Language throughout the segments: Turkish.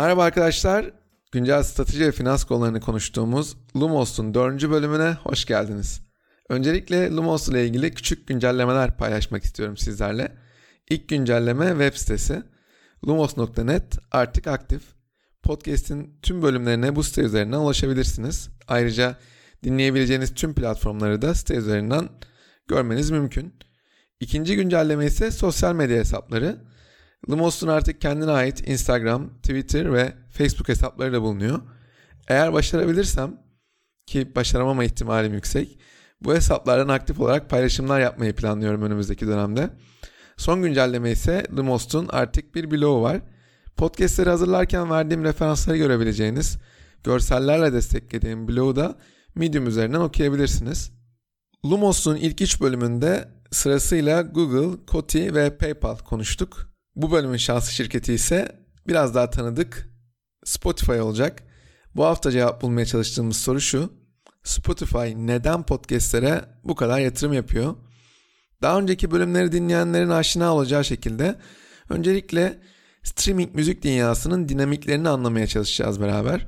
Merhaba arkadaşlar. Güncel strateji ve finans konularını konuştuğumuz Lumos'un 4. bölümüne hoş geldiniz. Öncelikle Lumos ile ilgili küçük güncellemeler paylaşmak istiyorum sizlerle. İlk güncelleme web sitesi. Lumos.net artık aktif. Podcast'in tüm bölümlerine bu site üzerinden ulaşabilirsiniz. Ayrıca dinleyebileceğiniz tüm platformları da site üzerinden görmeniz mümkün. İkinci güncelleme ise sosyal medya hesapları. Lumos'un artık kendine ait Instagram, Twitter ve Facebook hesapları da bulunuyor. Eğer başarabilirsem ki başaramama ihtimalim yüksek bu hesaplardan aktif olarak paylaşımlar yapmayı planlıyorum önümüzdeki dönemde. Son güncelleme ise Lumos'un artık bir blogu var. Podcastleri hazırlarken verdiğim referansları görebileceğiniz, görsellerle desteklediğim blogu da Medium üzerinden okuyabilirsiniz. Lumos'un ilk üç bölümünde sırasıyla Google, Koti ve PayPal konuştuk. Bu bölümün şanslı şirketi ise biraz daha tanıdık Spotify olacak. Bu hafta cevap bulmaya çalıştığımız soru şu. Spotify neden podcastlere bu kadar yatırım yapıyor? Daha önceki bölümleri dinleyenlerin aşina olacağı şekilde öncelikle streaming müzik dünyasının dinamiklerini anlamaya çalışacağız beraber.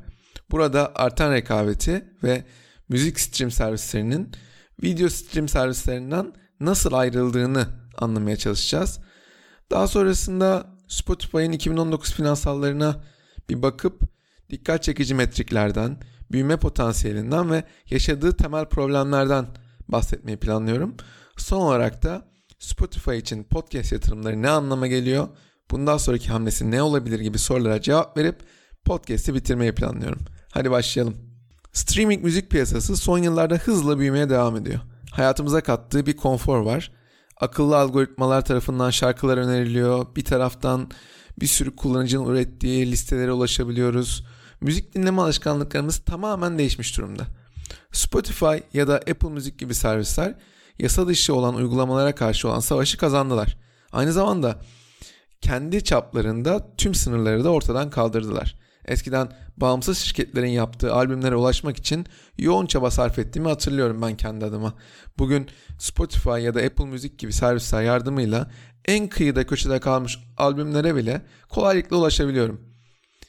Burada artan rekabeti ve müzik stream servislerinin video stream servislerinden nasıl ayrıldığını anlamaya çalışacağız. Daha sonrasında Spotify'ın 2019 finansallarına bir bakıp dikkat çekici metriklerden, büyüme potansiyelinden ve yaşadığı temel problemlerden bahsetmeyi planlıyorum. Son olarak da Spotify için podcast yatırımları ne anlama geliyor, bundan sonraki hamlesi ne olabilir gibi sorulara cevap verip podcast'i bitirmeyi planlıyorum. Hadi başlayalım. Streaming müzik piyasası son yıllarda hızla büyümeye devam ediyor. Hayatımıza kattığı bir konfor var akıllı algoritmalar tarafından şarkılar öneriliyor. Bir taraftan bir sürü kullanıcının ürettiği listelere ulaşabiliyoruz. Müzik dinleme alışkanlıklarımız tamamen değişmiş durumda. Spotify ya da Apple Müzik gibi servisler yasa dışı olan uygulamalara karşı olan savaşı kazandılar. Aynı zamanda kendi çaplarında tüm sınırları da ortadan kaldırdılar. Eskiden bağımsız şirketlerin yaptığı albümlere ulaşmak için yoğun çaba sarf ettiğimi hatırlıyorum ben kendi adıma. Bugün Spotify ya da Apple Music gibi servisler yardımıyla en kıyıda köşede kalmış albümlere bile kolaylıkla ulaşabiliyorum.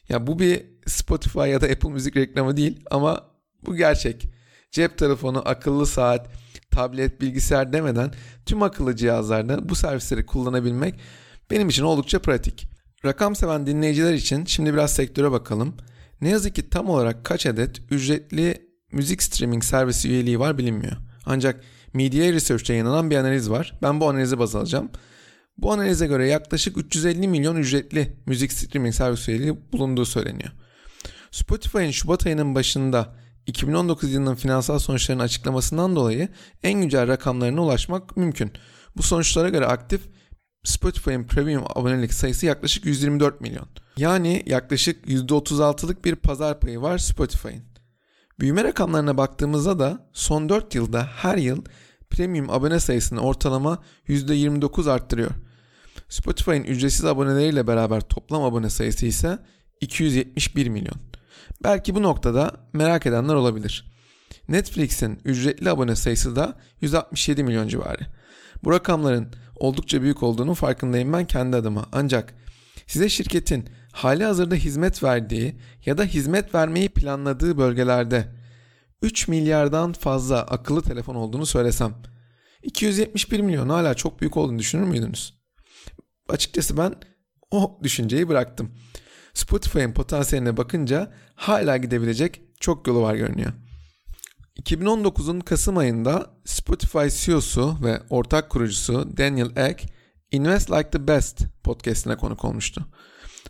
Ya bu bir Spotify ya da Apple Music reklamı değil ama bu gerçek. Cep telefonu, akıllı saat, tablet, bilgisayar demeden tüm akıllı cihazlarda bu servisleri kullanabilmek benim için oldukça pratik. Rakam seven dinleyiciler için şimdi biraz sektöre bakalım. Ne yazık ki tam olarak kaç adet ücretli müzik streaming servisi üyeliği var bilinmiyor. Ancak Media Research'te yayınlanan bir analiz var. Ben bu analizi baz alacağım. Bu analize göre yaklaşık 350 milyon ücretli müzik streaming servis üyeliği bulunduğu söyleniyor. Spotify'ın Şubat ayının başında 2019 yılının finansal sonuçlarının açıklamasından dolayı en güncel rakamlarına ulaşmak mümkün. Bu sonuçlara göre aktif Spotify'ın premium abonelik sayısı yaklaşık 124 milyon. Yani yaklaşık %36'lık bir pazar payı var Spotify'ın. Büyüme rakamlarına baktığımızda da son 4 yılda her yıl premium abone sayısını ortalama %29 arttırıyor. Spotify'ın ücretsiz aboneleriyle beraber toplam abone sayısı ise 271 milyon. Belki bu noktada merak edenler olabilir. Netflix'in ücretli abone sayısı da 167 milyon civarı. Bu rakamların oldukça büyük olduğunu farkındayım ben kendi adıma. Ancak size şirketin hali hazırda hizmet verdiği ya da hizmet vermeyi planladığı bölgelerde 3 milyardan fazla akıllı telefon olduğunu söylesem 271 milyon hala çok büyük olduğunu düşünür müydünüz? Açıkçası ben o düşünceyi bıraktım. Spotify'ın potansiyeline bakınca hala gidebilecek çok yolu var görünüyor. 2019'un Kasım ayında Spotify CEO'su ve ortak kurucusu Daniel Ek Invest Like the Best podcastine konuk olmuştu.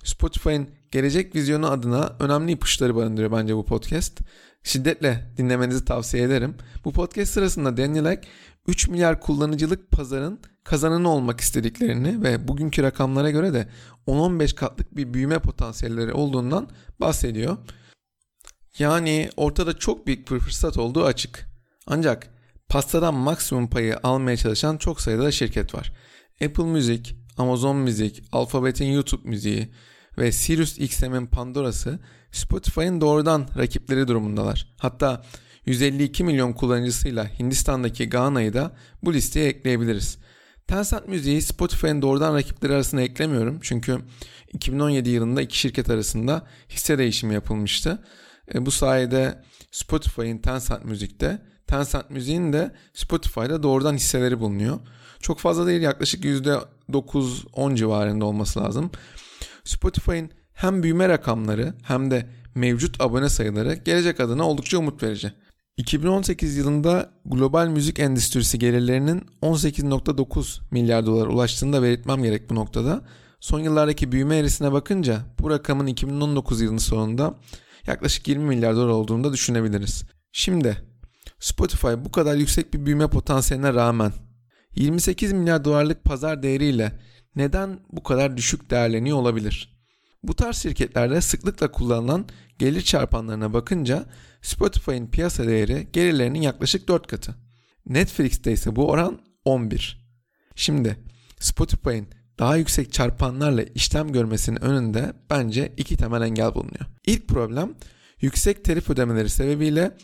Spotify'ın gelecek vizyonu adına önemli ipuçları barındırıyor bence bu podcast. Şiddetle dinlemenizi tavsiye ederim. Bu podcast sırasında Daniel Ek 3 milyar kullanıcılık pazarın kazananı olmak istediklerini ve bugünkü rakamlara göre de 10-15 katlık bir büyüme potansiyelleri olduğundan bahsediyor. Yani ortada çok büyük bir fırsat olduğu açık. Ancak pastadan maksimum payı almaya çalışan çok sayıda şirket var. Apple Music, Amazon Music, Alphabet'in YouTube müziği ve Sirius XM'in Pandora'sı Spotify'ın doğrudan rakipleri durumundalar. Hatta 152 milyon kullanıcısıyla Hindistan'daki Gana'yı da bu listeye ekleyebiliriz. Tencent Müziği Spotify'ın doğrudan rakipleri arasına eklemiyorum. Çünkü 2017 yılında iki şirket arasında hisse değişimi yapılmıştı. E, bu sayede Spotify'ın Tencent Müzik'te, Tencent Müziğin de Spotify'da doğrudan hisseleri bulunuyor. Çok fazla değil yaklaşık %9-10 civarında olması lazım. Spotify'ın hem büyüme rakamları hem de mevcut abone sayıları gelecek adına oldukça umut verici. 2018 yılında global müzik endüstrisi gelirlerinin 18.9 milyar dolar ulaştığını da belirtmem gerek bu noktada. Son yıllardaki büyüme eğrisine bakınca bu rakamın 2019 yılının sonunda yaklaşık 20 milyar dolar olduğunu da düşünebiliriz. Şimdi Spotify bu kadar yüksek bir büyüme potansiyeline rağmen 28 milyar dolarlık pazar değeriyle neden bu kadar düşük değerleniyor olabilir? Bu tarz şirketlerde sıklıkla kullanılan gelir çarpanlarına bakınca Spotify'ın piyasa değeri gelirlerinin yaklaşık 4 katı. Netflix'te ise bu oran 11. Şimdi Spotify'ın daha yüksek çarpanlarla işlem görmesinin önünde bence iki temel engel bulunuyor. İlk problem yüksek telif ödemeleri sebebiyle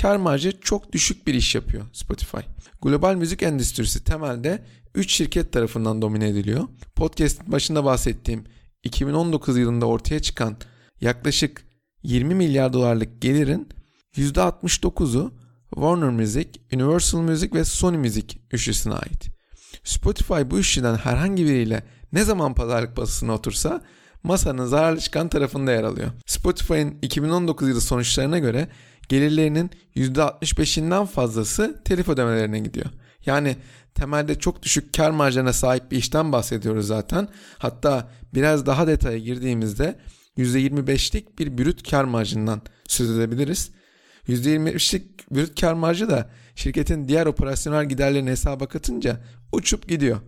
kar marjı çok düşük bir iş yapıyor Spotify. Global müzik endüstrisi temelde 3 şirket tarafından domine ediliyor. Podcast'ın başında bahsettiğim 2019 yılında ortaya çıkan yaklaşık 20 milyar dolarlık gelirin %69'u Warner Music, Universal Music ve Sony Music üçlüsüne ait. Spotify bu üçlüden herhangi biriyle ne zaman pazarlık basısına otursa masanın zararlı çıkan tarafında yer alıyor. Spotify'ın 2019 yılı sonuçlarına göre gelirlerinin %65'inden fazlası telif ödemelerine gidiyor. Yani temelde çok düşük kar marjına sahip bir işten bahsediyoruz zaten. Hatta biraz daha detaya girdiğimizde %25'lik bir brüt kar marjından söz edebiliriz. %25'lik brüt kar marjı da şirketin diğer operasyonel giderlerini hesaba katınca uçup gidiyor.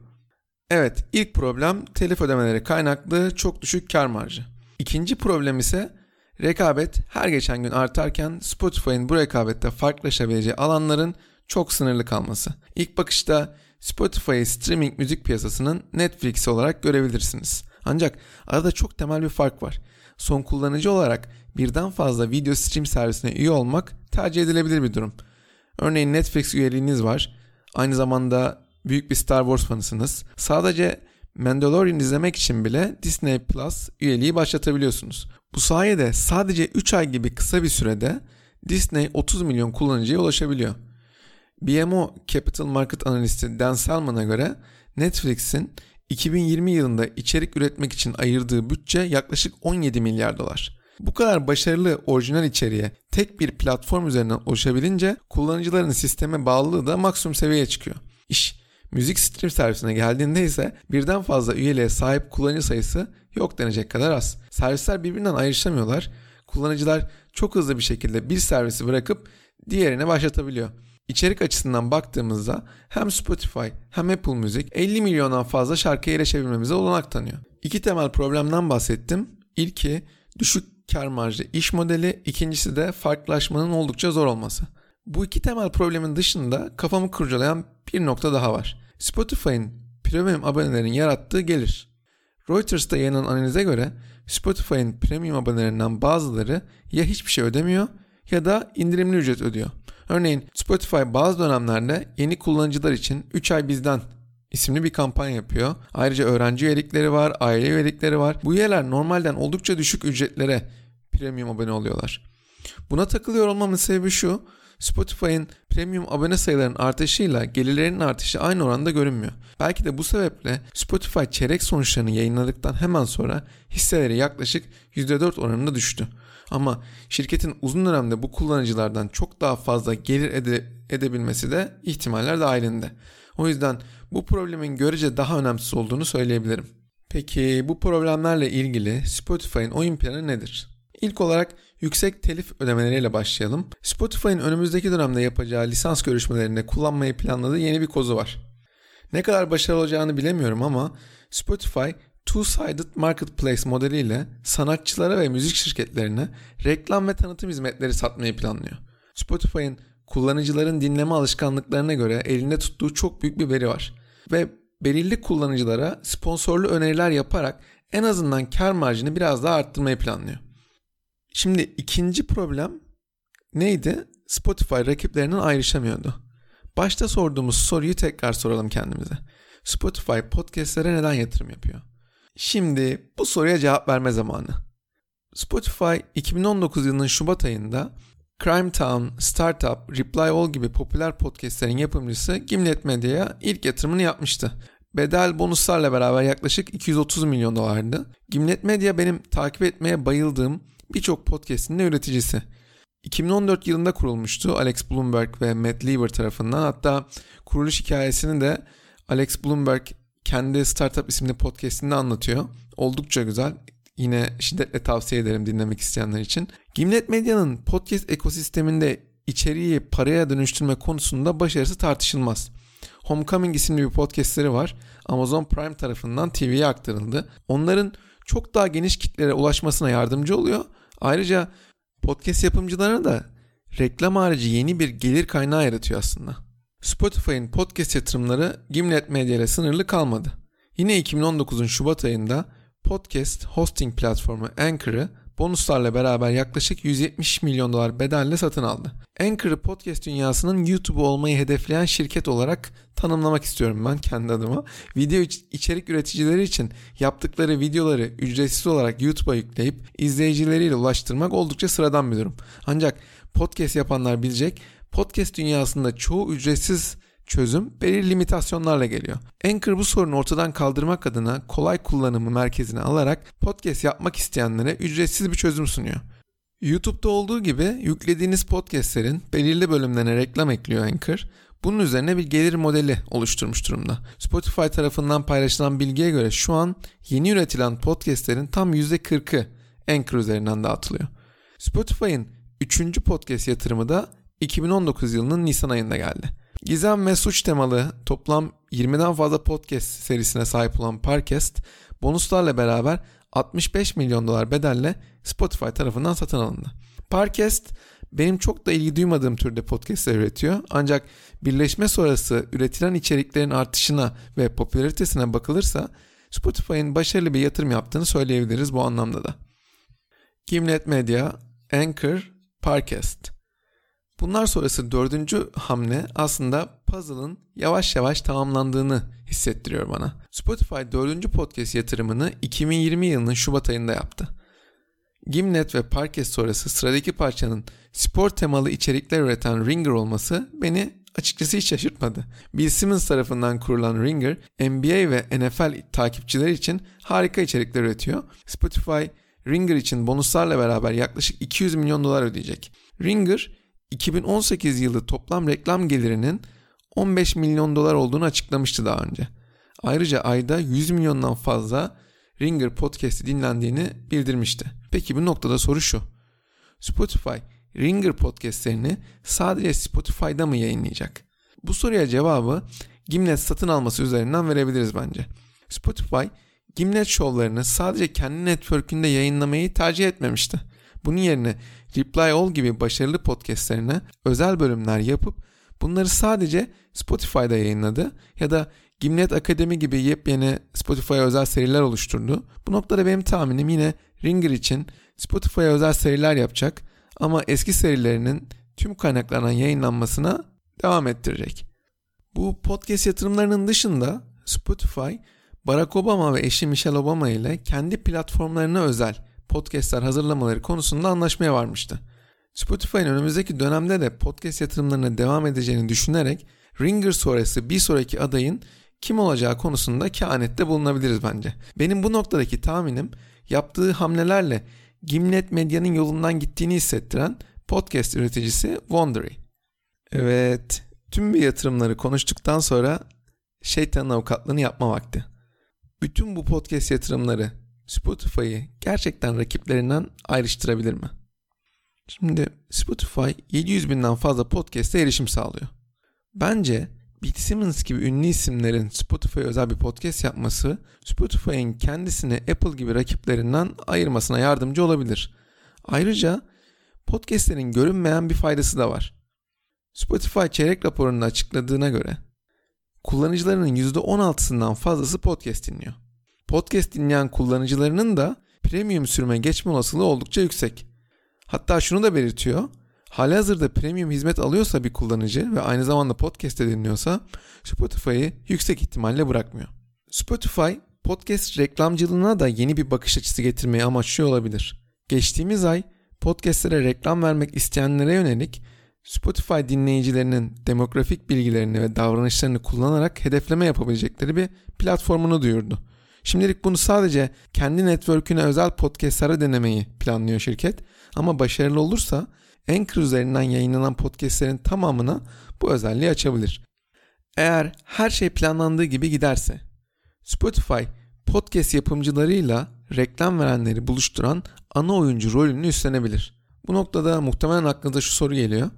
Evet ilk problem telif ödemeleri kaynaklı çok düşük kar marjı. İkinci problem ise rekabet her geçen gün artarken Spotify'ın bu rekabette farklılaşabileceği alanların çok sınırlı kalması. İlk bakışta Spotify'ı streaming müzik piyasasının Netflix olarak görebilirsiniz. Ancak arada çok temel bir fark var. Son kullanıcı olarak birden fazla video stream servisine üye olmak tercih edilebilir bir durum. Örneğin Netflix üyeliğiniz var. Aynı zamanda büyük bir Star Wars fanısınız. Sadece Mandalorian izlemek için bile Disney Plus üyeliği başlatabiliyorsunuz. Bu sayede sadece 3 ay gibi kısa bir sürede Disney 30 milyon kullanıcıya ulaşabiliyor. BMO Capital Market analisti Dan Salman'a göre Netflix'in 2020 yılında içerik üretmek için ayırdığı bütçe yaklaşık 17 milyar dolar. Bu kadar başarılı orijinal içeriğe tek bir platform üzerinden ulaşabilince kullanıcıların sisteme bağlılığı da maksimum seviyeye çıkıyor. İş müzik stream servisine geldiğinde ise birden fazla üyeliğe sahip kullanıcı sayısı yok denecek kadar az. Servisler birbirinden ayrışamıyorlar. Kullanıcılar çok hızlı bir şekilde bir servisi bırakıp diğerine başlatabiliyor. İçerik açısından baktığımızda hem Spotify hem Apple Music 50 milyondan fazla şarkıya erişebilmemize olanak tanıyor. İki temel problemden bahsettim. İlki düşük kar marjı iş modeli, ikincisi de farklılaşmanın oldukça zor olması. Bu iki temel problemin dışında kafamı kurcalayan bir nokta daha var. Spotify'ın premium abonelerin yarattığı gelir. Reuters'ta yayınlanan analize göre Spotify'ın premium abonelerinden bazıları ya hiçbir şey ödemiyor ya da indirimli ücret ödüyor. Örneğin Spotify bazı dönemlerde yeni kullanıcılar için 3 ay bizden isimli bir kampanya yapıyor. Ayrıca öğrenci üyelikleri var, aile üyelikleri var. Bu üyeler normalden oldukça düşük ücretlere premium abone oluyorlar. Buna takılıyor olmamın sebebi şu. Spotify'ın premium abone sayılarının artışıyla gelirlerinin artışı aynı oranda görünmüyor. Belki de bu sebeple Spotify çeyrek sonuçlarını yayınladıktan hemen sonra hisseleri yaklaşık %4 oranında düştü. Ama şirketin uzun dönemde bu kullanıcılardan çok daha fazla gelir ede, edebilmesi de ihtimaller dahilinde. O yüzden bu problemin görece daha önemsiz olduğunu söyleyebilirim. Peki bu problemlerle ilgili Spotify'ın oyun planı nedir? İlk olarak yüksek telif ödemeleriyle başlayalım. Spotify'ın önümüzdeki dönemde yapacağı lisans görüşmelerinde kullanmayı planladığı yeni bir kozu var. Ne kadar başarılı olacağını bilemiyorum ama Spotify Two-Sided Marketplace modeliyle sanatçılara ve müzik şirketlerine reklam ve tanıtım hizmetleri satmayı planlıyor. Spotify'ın kullanıcıların dinleme alışkanlıklarına göre elinde tuttuğu çok büyük bir veri var. Ve belirli kullanıcılara sponsorlu öneriler yaparak en azından kar marjını biraz daha arttırmayı planlıyor. Şimdi ikinci problem neydi? Spotify rakiplerinden ayrışamıyordu. Başta sorduğumuz soruyu tekrar soralım kendimize. Spotify podcastlere neden yatırım yapıyor? Şimdi bu soruya cevap verme zamanı. Spotify 2019 yılının Şubat ayında Crime Town, Startup, Reply All gibi popüler podcastlerin yapımcısı Gimlet Medya'ya ilk yatırımını yapmıştı. Bedel bonuslarla beraber yaklaşık 230 milyon dolardı. Gimlet Medya benim takip etmeye bayıldığım birçok podcast'in de üreticisi. 2014 yılında kurulmuştu Alex Bloomberg ve Matt Lever tarafından. Hatta kuruluş hikayesini de Alex Bloomberg kendi Startup isimli podcastinde anlatıyor. Oldukça güzel. Yine şiddetle tavsiye ederim dinlemek isteyenler için. Gimlet Medya'nın podcast ekosisteminde içeriği paraya dönüştürme konusunda başarısı tartışılmaz. Homecoming isimli bir podcastleri var. Amazon Prime tarafından TV'ye aktarıldı. Onların çok daha geniş kitlere ulaşmasına yardımcı oluyor. Ayrıca podcast yapımcılarına da reklam harici yeni bir gelir kaynağı yaratıyor aslında. Spotify'ın podcast yatırımları Gimlet Media ile sınırlı kalmadı. Yine 2019'un Şubat ayında podcast hosting platformu Anchor'ı bonuslarla beraber yaklaşık 170 milyon dolar bedelle satın aldı. Anchor'ı podcast dünyasının YouTube olmayı hedefleyen şirket olarak tanımlamak istiyorum ben kendi adıma. Video içerik üreticileri için yaptıkları videoları ücretsiz olarak YouTube'a yükleyip izleyicileriyle ulaştırmak oldukça sıradan bir durum. Ancak podcast yapanlar bilecek podcast dünyasında çoğu ücretsiz çözüm belirli limitasyonlarla geliyor. Anchor bu sorunu ortadan kaldırmak adına kolay kullanımı merkezine alarak podcast yapmak isteyenlere ücretsiz bir çözüm sunuyor. YouTube'da olduğu gibi yüklediğiniz podcastlerin belirli bölümlerine reklam ekliyor Anchor. Bunun üzerine bir gelir modeli oluşturmuş durumda. Spotify tarafından paylaşılan bilgiye göre şu an yeni üretilen podcastlerin tam %40'ı Anchor üzerinden dağıtılıyor. Spotify'ın 3. podcast yatırımı da 2019 yılının Nisan ayında geldi. Gizem ve suç temalı toplam 20'den fazla podcast serisine sahip olan Parcast, bonuslarla beraber 65 milyon dolar bedelle Spotify tarafından satın alındı. Parcast benim çok da ilgi duymadığım türde podcastler üretiyor. Ancak birleşme sonrası üretilen içeriklerin artışına ve popülaritesine bakılırsa Spotify'ın başarılı bir yatırım yaptığını söyleyebiliriz bu anlamda da. Gimlet Media, Anchor, Parcast. Bunlar sonrası dördüncü hamle aslında puzzle'ın yavaş yavaş tamamlandığını hissettiriyor bana. Spotify dördüncü podcast yatırımını 2020 yılının Şubat ayında yaptı. Gimlet ve Parkes sonrası sıradaki parçanın spor temalı içerikler üreten Ringer olması beni açıkçası hiç şaşırtmadı. Bill Simmons tarafından kurulan Ringer, NBA ve NFL takipçileri için harika içerikler üretiyor. Spotify, Ringer için bonuslarla beraber yaklaşık 200 milyon dolar ödeyecek. Ringer, 2018 yılı toplam reklam gelirinin 15 milyon dolar olduğunu açıklamıştı daha önce. Ayrıca ayda 100 milyondan fazla Ringer podcast'i dinlendiğini bildirmişti. Peki bu noktada soru şu. Spotify Ringer podcastlerini sadece Spotify'da mı yayınlayacak? Bu soruya cevabı Gimlet satın alması üzerinden verebiliriz bence. Spotify Gimlet şovlarını sadece kendi network'ünde yayınlamayı tercih etmemişti. Bunun yerine Reply All gibi başarılı podcastlerine özel bölümler yapıp bunları sadece Spotify'da yayınladı ya da Gimlet Akademi gibi yepyeni Spotify'a özel seriler oluşturdu. Bu noktada benim tahminim yine Ringer için Spotify'a özel seriler yapacak ama eski serilerinin tüm kaynaklardan yayınlanmasına devam ettirecek. Bu podcast yatırımlarının dışında Spotify Barack Obama ve eşi Michelle Obama ile kendi platformlarına özel podcastler hazırlamaları konusunda anlaşmaya varmıştı. Spotify'ın önümüzdeki dönemde de podcast yatırımlarına devam edeceğini düşünerek Ringer sonrası bir sonraki adayın kim olacağı konusunda kehanette bulunabiliriz bence. Benim bu noktadaki tahminim yaptığı hamlelerle Gimlet Medya'nın yolundan gittiğini hissettiren podcast üreticisi Wondery. Evet, tüm bir yatırımları konuştuktan sonra şeytanın avukatlığını yapma vakti. Bütün bu podcast yatırımları Spotify'ı gerçekten rakiplerinden ayrıştırabilir mi? Şimdi Spotify 700 binden fazla podcast'e erişim sağlıyor. Bence Bill Simmons gibi ünlü isimlerin Spotify'a özel bir podcast yapması Spotify'ın kendisini Apple gibi rakiplerinden ayırmasına yardımcı olabilir. Ayrıca podcastlerin görünmeyen bir faydası da var. Spotify çeyrek raporunda açıkladığına göre kullanıcılarının %16'sından fazlası podcast dinliyor. Podcast dinleyen kullanıcılarının da premium sürüme geçme olasılığı oldukça yüksek. Hatta şunu da belirtiyor. Halihazırda premium hizmet alıyorsa bir kullanıcı ve aynı zamanda podcast dinliyorsa Spotify'ı yüksek ihtimalle bırakmıyor. Spotify podcast reklamcılığına da yeni bir bakış açısı getirmeyi amaçlıyor olabilir. Geçtiğimiz ay podcastlere reklam vermek isteyenlere yönelik Spotify dinleyicilerinin demografik bilgilerini ve davranışlarını kullanarak hedefleme yapabilecekleri bir platformunu duyurdu. Şimdilik bunu sadece kendi network'üne özel podcastlara denemeyi planlıyor şirket ama başarılı olursa Anchor üzerinden yayınlanan podcastlerin tamamına bu özelliği açabilir. Eğer her şey planlandığı gibi giderse Spotify podcast yapımcılarıyla reklam verenleri buluşturan ana oyuncu rolünü üstlenebilir. Bu noktada muhtemelen aklınıza şu soru geliyor.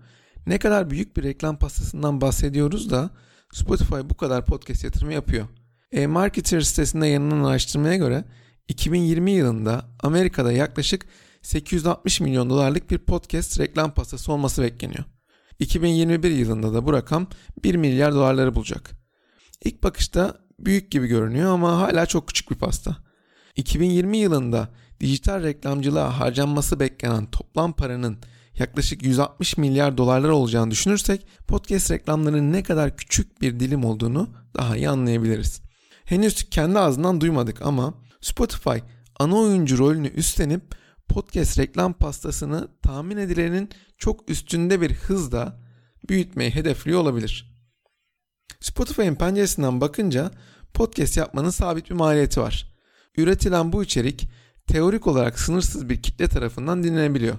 Ne kadar büyük bir reklam pastasından bahsediyoruz da Spotify bu kadar podcast yatırımı yapıyor. E-Marketer sitesinde yayınlanan araştırmaya göre 2020 yılında Amerika'da yaklaşık 860 milyon dolarlık bir podcast reklam pastası olması bekleniyor. 2021 yılında da bu rakam 1 milyar dolarları bulacak. İlk bakışta büyük gibi görünüyor ama hala çok küçük bir pasta. 2020 yılında dijital reklamcılığa harcanması beklenen toplam paranın yaklaşık 160 milyar dolarlar olacağını düşünürsek podcast reklamlarının ne kadar küçük bir dilim olduğunu daha iyi anlayabiliriz. Henüz kendi ağzından duymadık ama Spotify ana oyuncu rolünü üstlenip podcast reklam pastasını tahmin edilenin çok üstünde bir hızla büyütmeyi hedefliyor olabilir. Spotify'ın penceresinden bakınca podcast yapmanın sabit bir maliyeti var. Üretilen bu içerik teorik olarak sınırsız bir kitle tarafından dinlenebiliyor.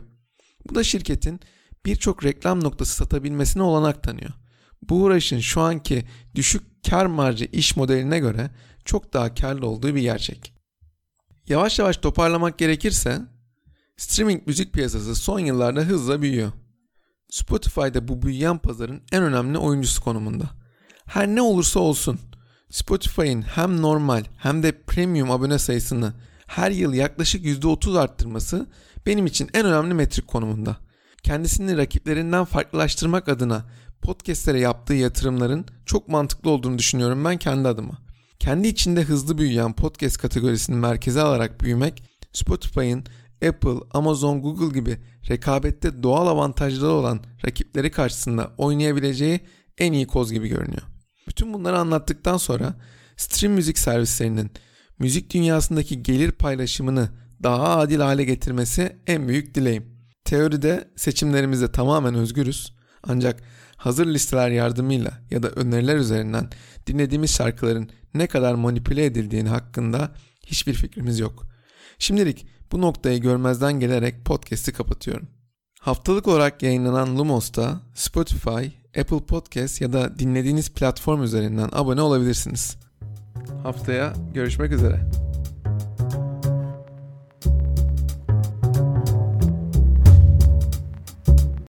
Bu da şirketin birçok reklam noktası satabilmesine olanak tanıyor. Bu uğraşın şu anki düşük kar marjı iş modeline göre çok daha karlı olduğu bir gerçek. Yavaş yavaş toparlamak gerekirse streaming müzik piyasası son yıllarda hızla büyüyor. Spotify'da bu büyüyen pazarın en önemli oyuncusu konumunda. Her ne olursa olsun Spotify'ın hem normal hem de premium abone sayısını her yıl yaklaşık %30 arttırması benim için en önemli metrik konumunda. Kendisini rakiplerinden farklılaştırmak adına podcastlere yaptığı yatırımların çok mantıklı olduğunu düşünüyorum ben kendi adıma. Kendi içinde hızlı büyüyen podcast kategorisini merkeze alarak büyümek Spotify'ın Apple, Amazon, Google gibi rekabette doğal avantajları olan rakipleri karşısında oynayabileceği en iyi koz gibi görünüyor. Bütün bunları anlattıktan sonra stream müzik servislerinin müzik dünyasındaki gelir paylaşımını daha adil hale getirmesi en büyük dileğim. Teoride seçimlerimizde tamamen özgürüz. Ancak hazır listeler yardımıyla ya da öneriler üzerinden dinlediğimiz şarkıların ne kadar manipüle edildiğini hakkında hiçbir fikrimiz yok. Şimdilik bu noktayı görmezden gelerek podcast'i kapatıyorum. Haftalık olarak yayınlanan Lumos'ta Spotify, Apple Podcast ya da dinlediğiniz platform üzerinden abone olabilirsiniz. Haftaya görüşmek üzere.